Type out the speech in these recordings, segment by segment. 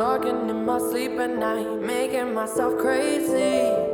Talking in my sleep at night, making myself crazy.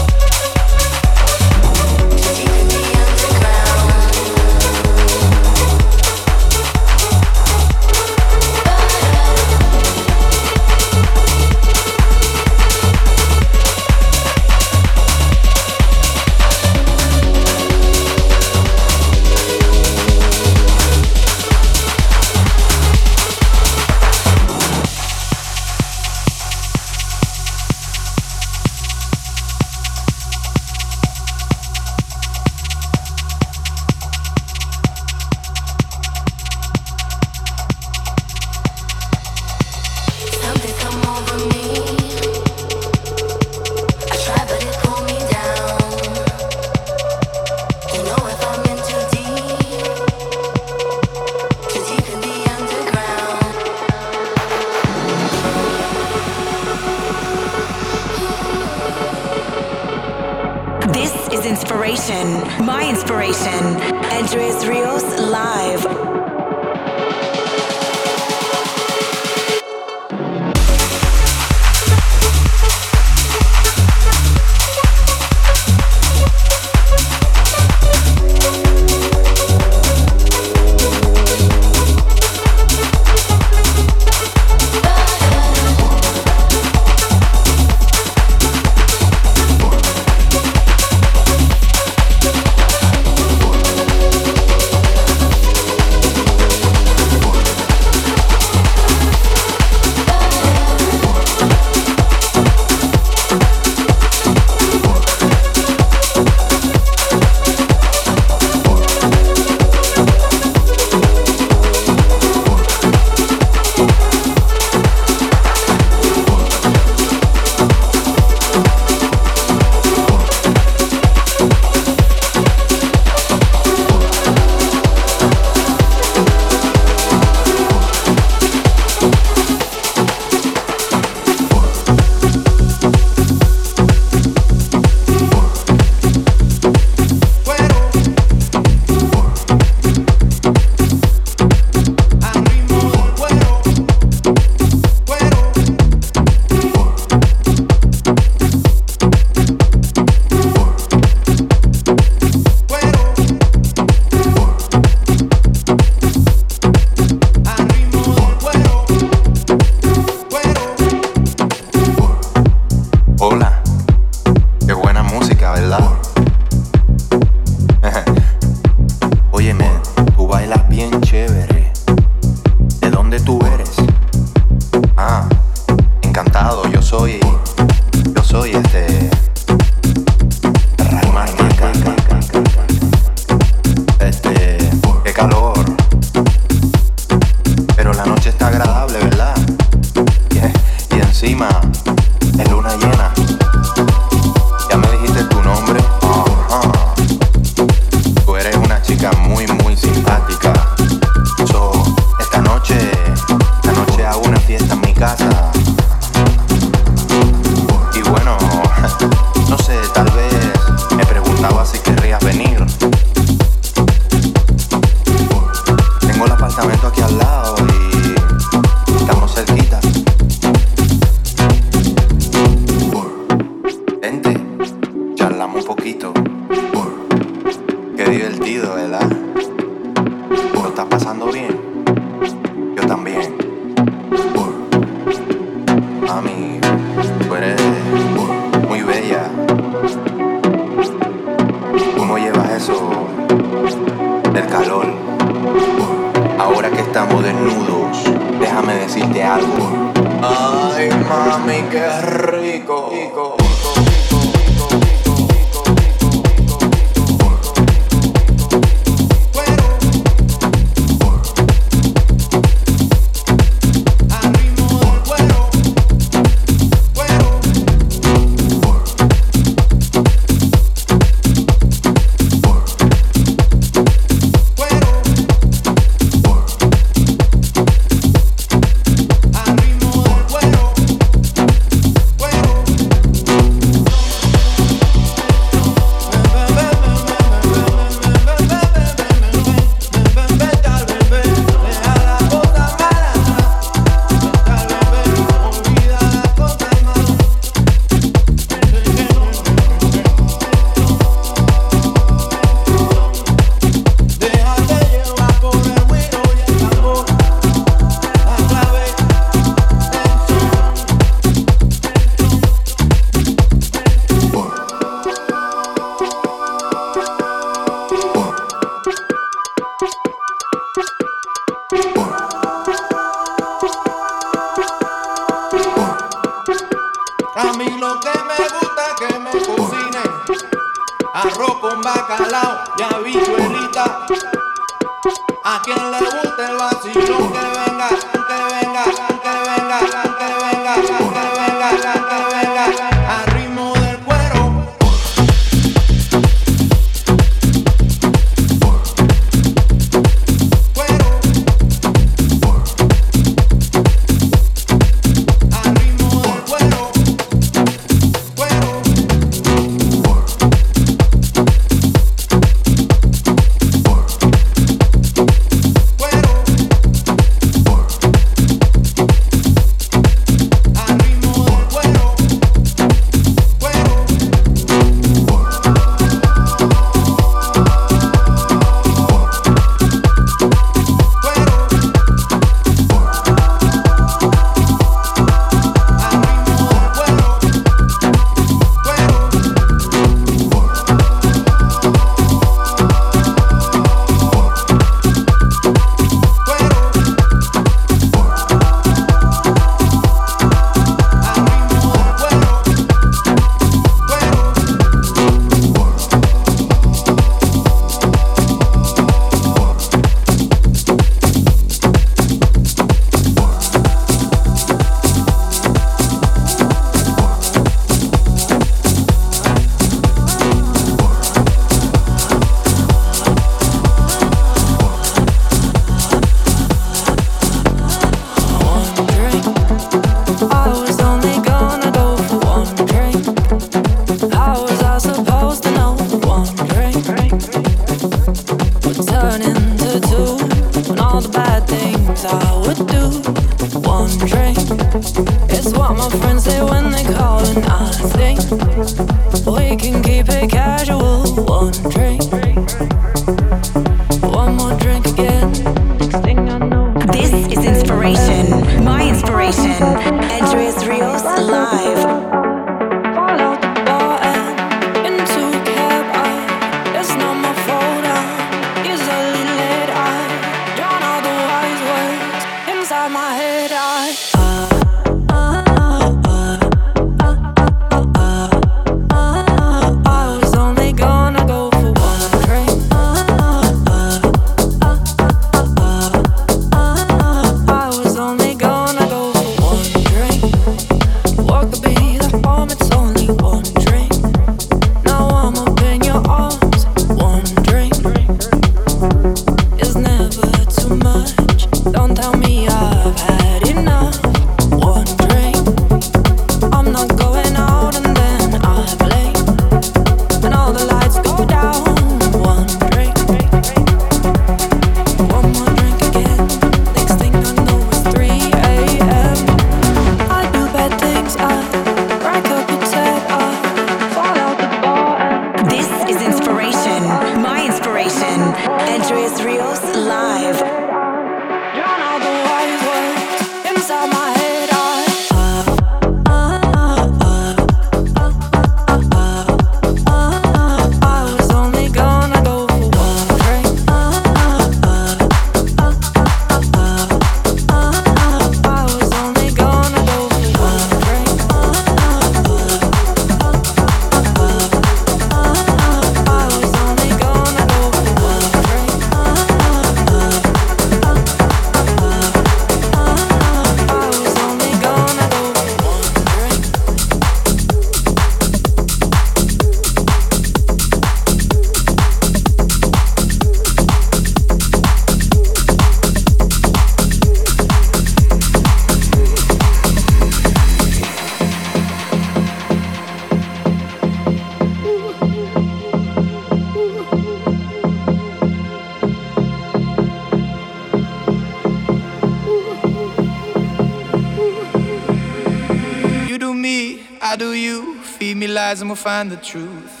Find the truth.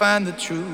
Find the truth.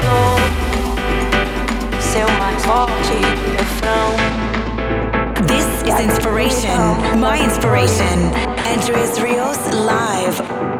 flor seu mais forte refrão. This is inspiration, my inspiration. Andres Riiox live.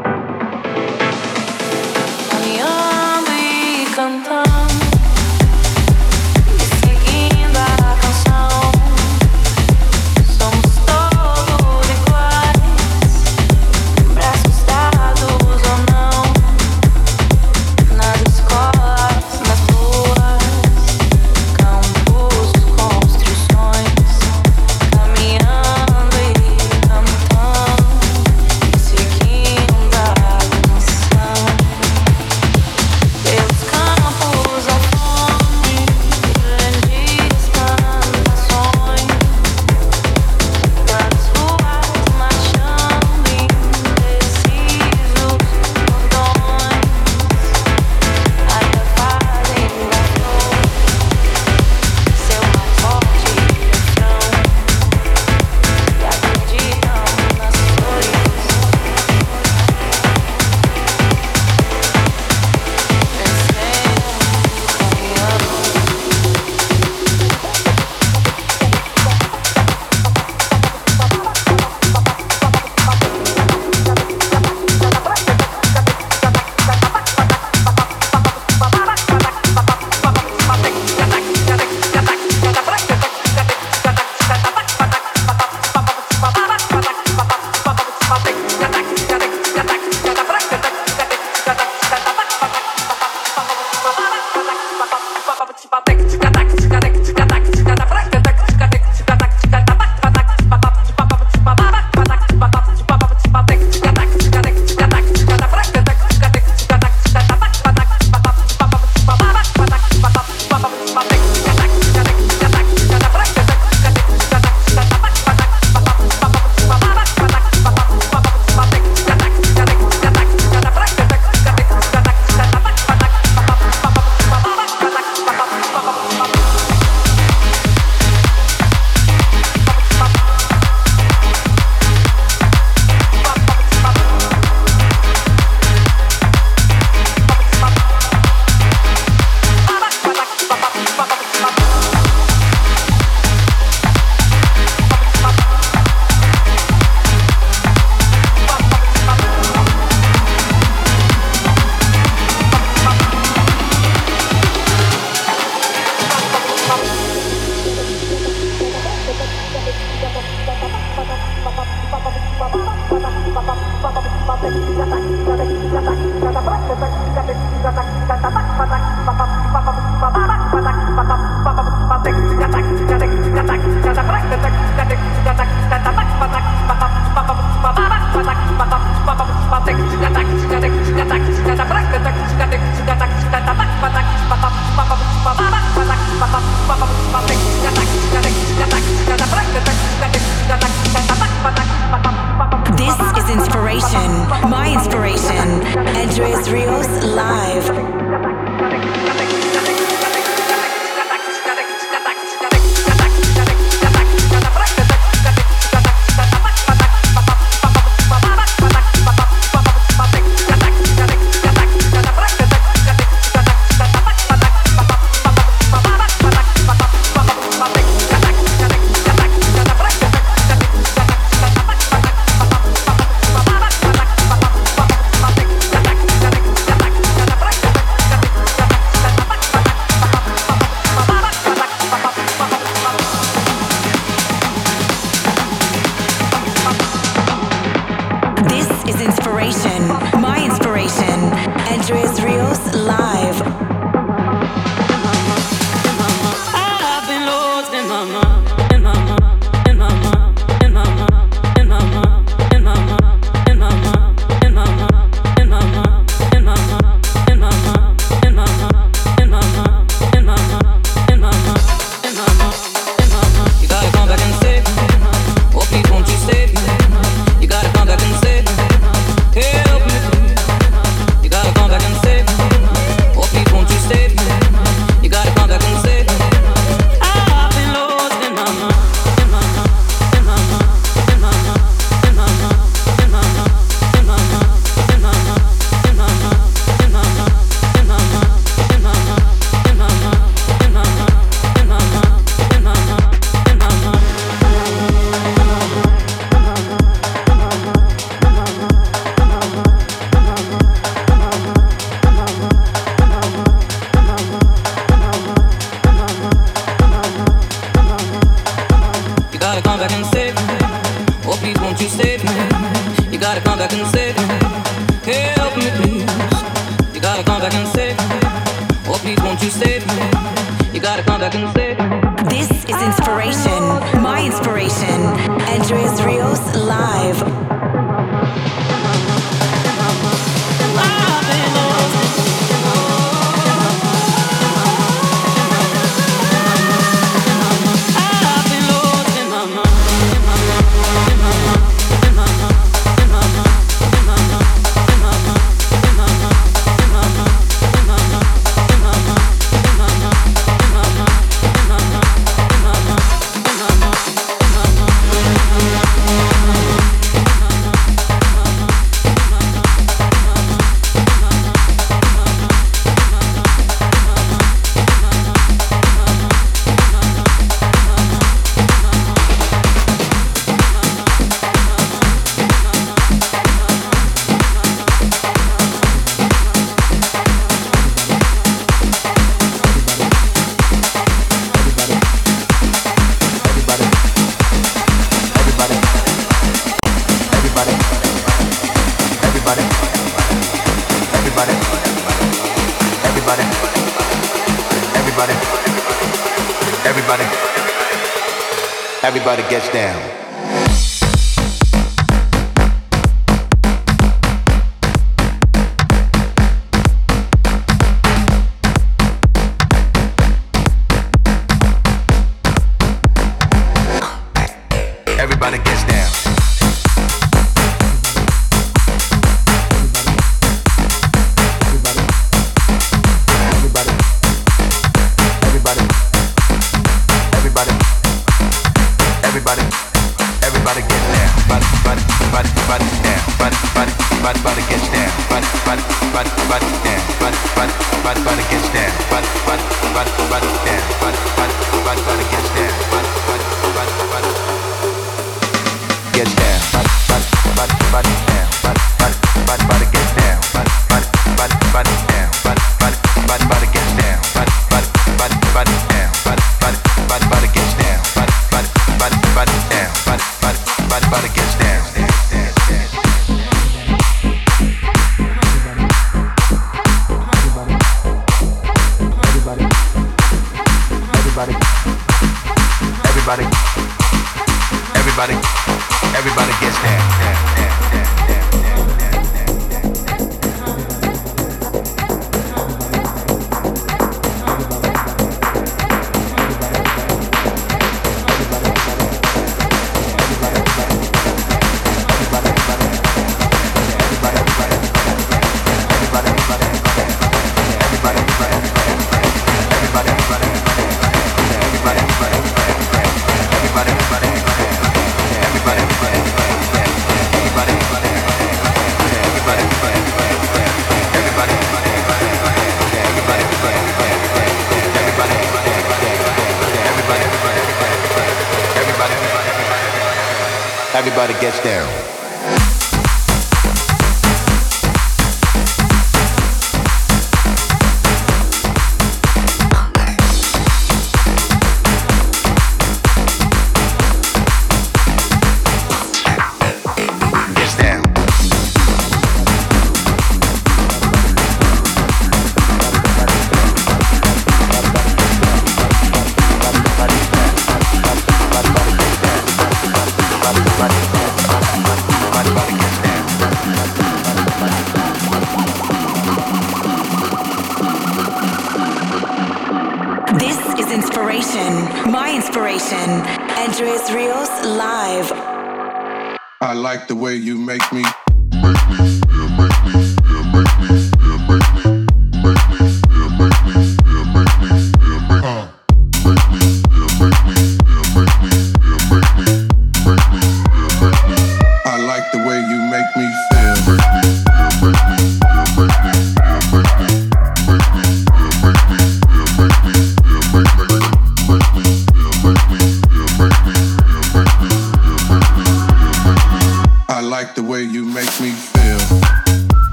everybody gets down.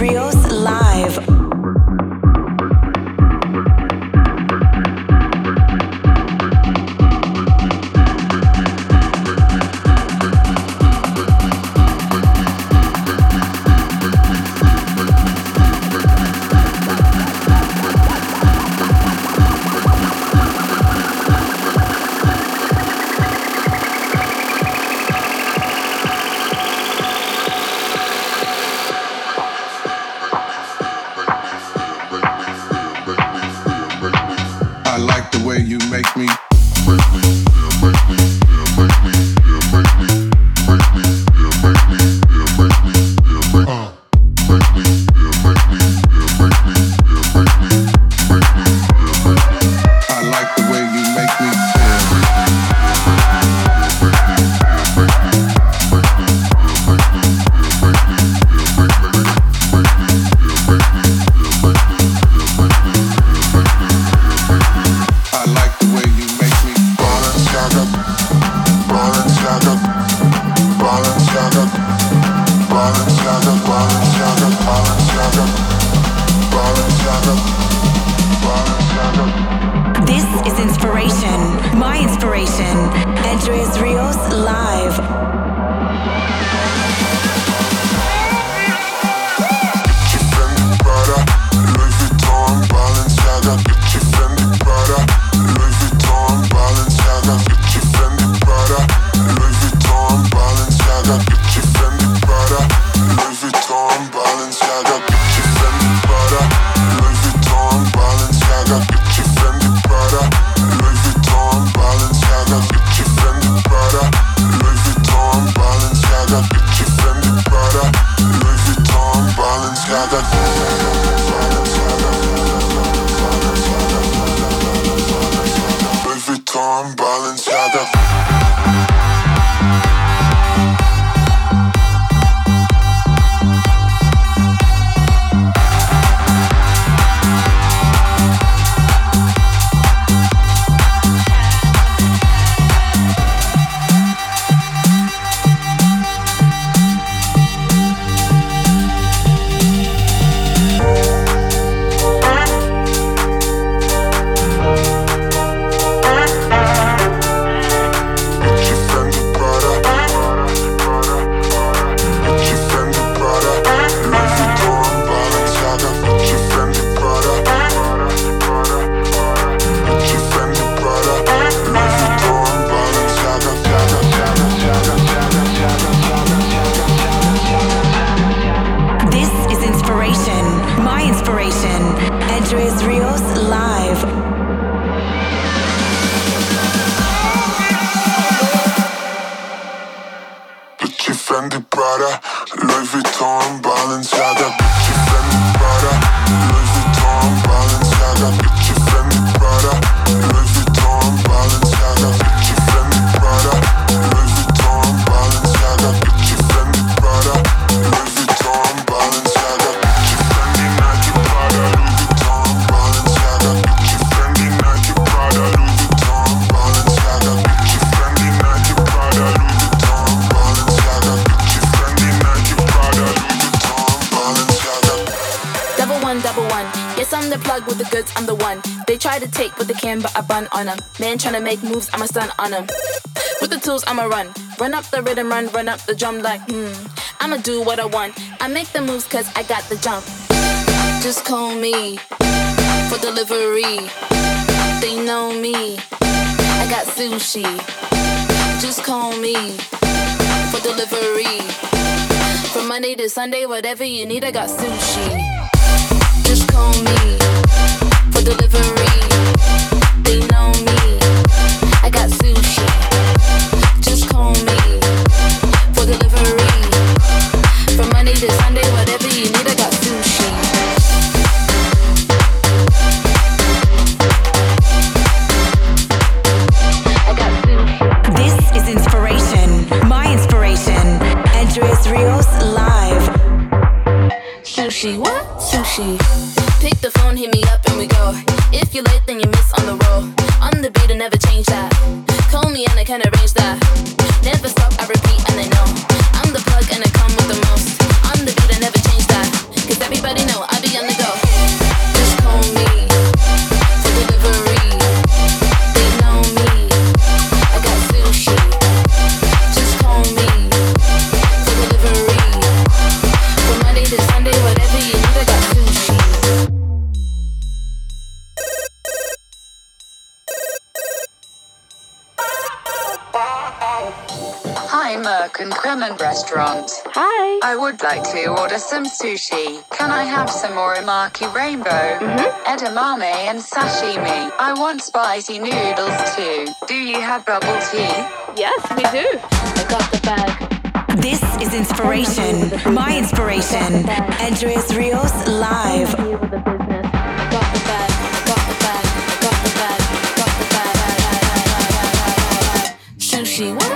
306. Tools, I'ma run. Run up the rhythm, run, run up the drum like, hmm. I'ma do what I want. I make the moves cause I got the jump. Just call me for delivery. They know me. I got sushi. Just call me for delivery. From Monday to Sunday, whatever you need, I got sushi. Just call me for delivery. They know me. I got sushi. restaurant. Hi. I would like to order some sushi. Can I have some uramaki rainbow, mm-hmm. edamame, and sashimi? I want spicy noodles too. Do you have bubble tea? Yes, we do. I got the bag. This is inspiration, my inspiration. Andres Riiox live. she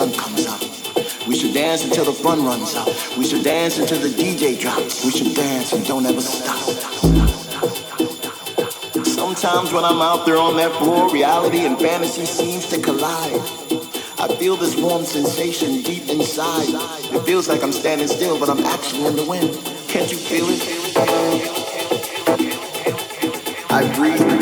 sun comes up. We should dance until the fun runs out. We should dance until the DJ drops. We should dance and don't ever stop. Sometimes when I'm out there on that floor, reality and fantasy seems to collide. I feel this warm sensation deep inside. It feels like I'm standing still, but I'm actually in the wind. Can't you feel it? I breathe.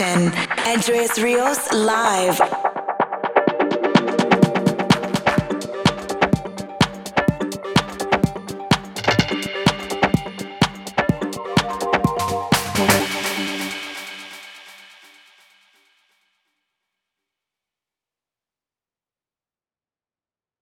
Inspiration. Andres Riiox live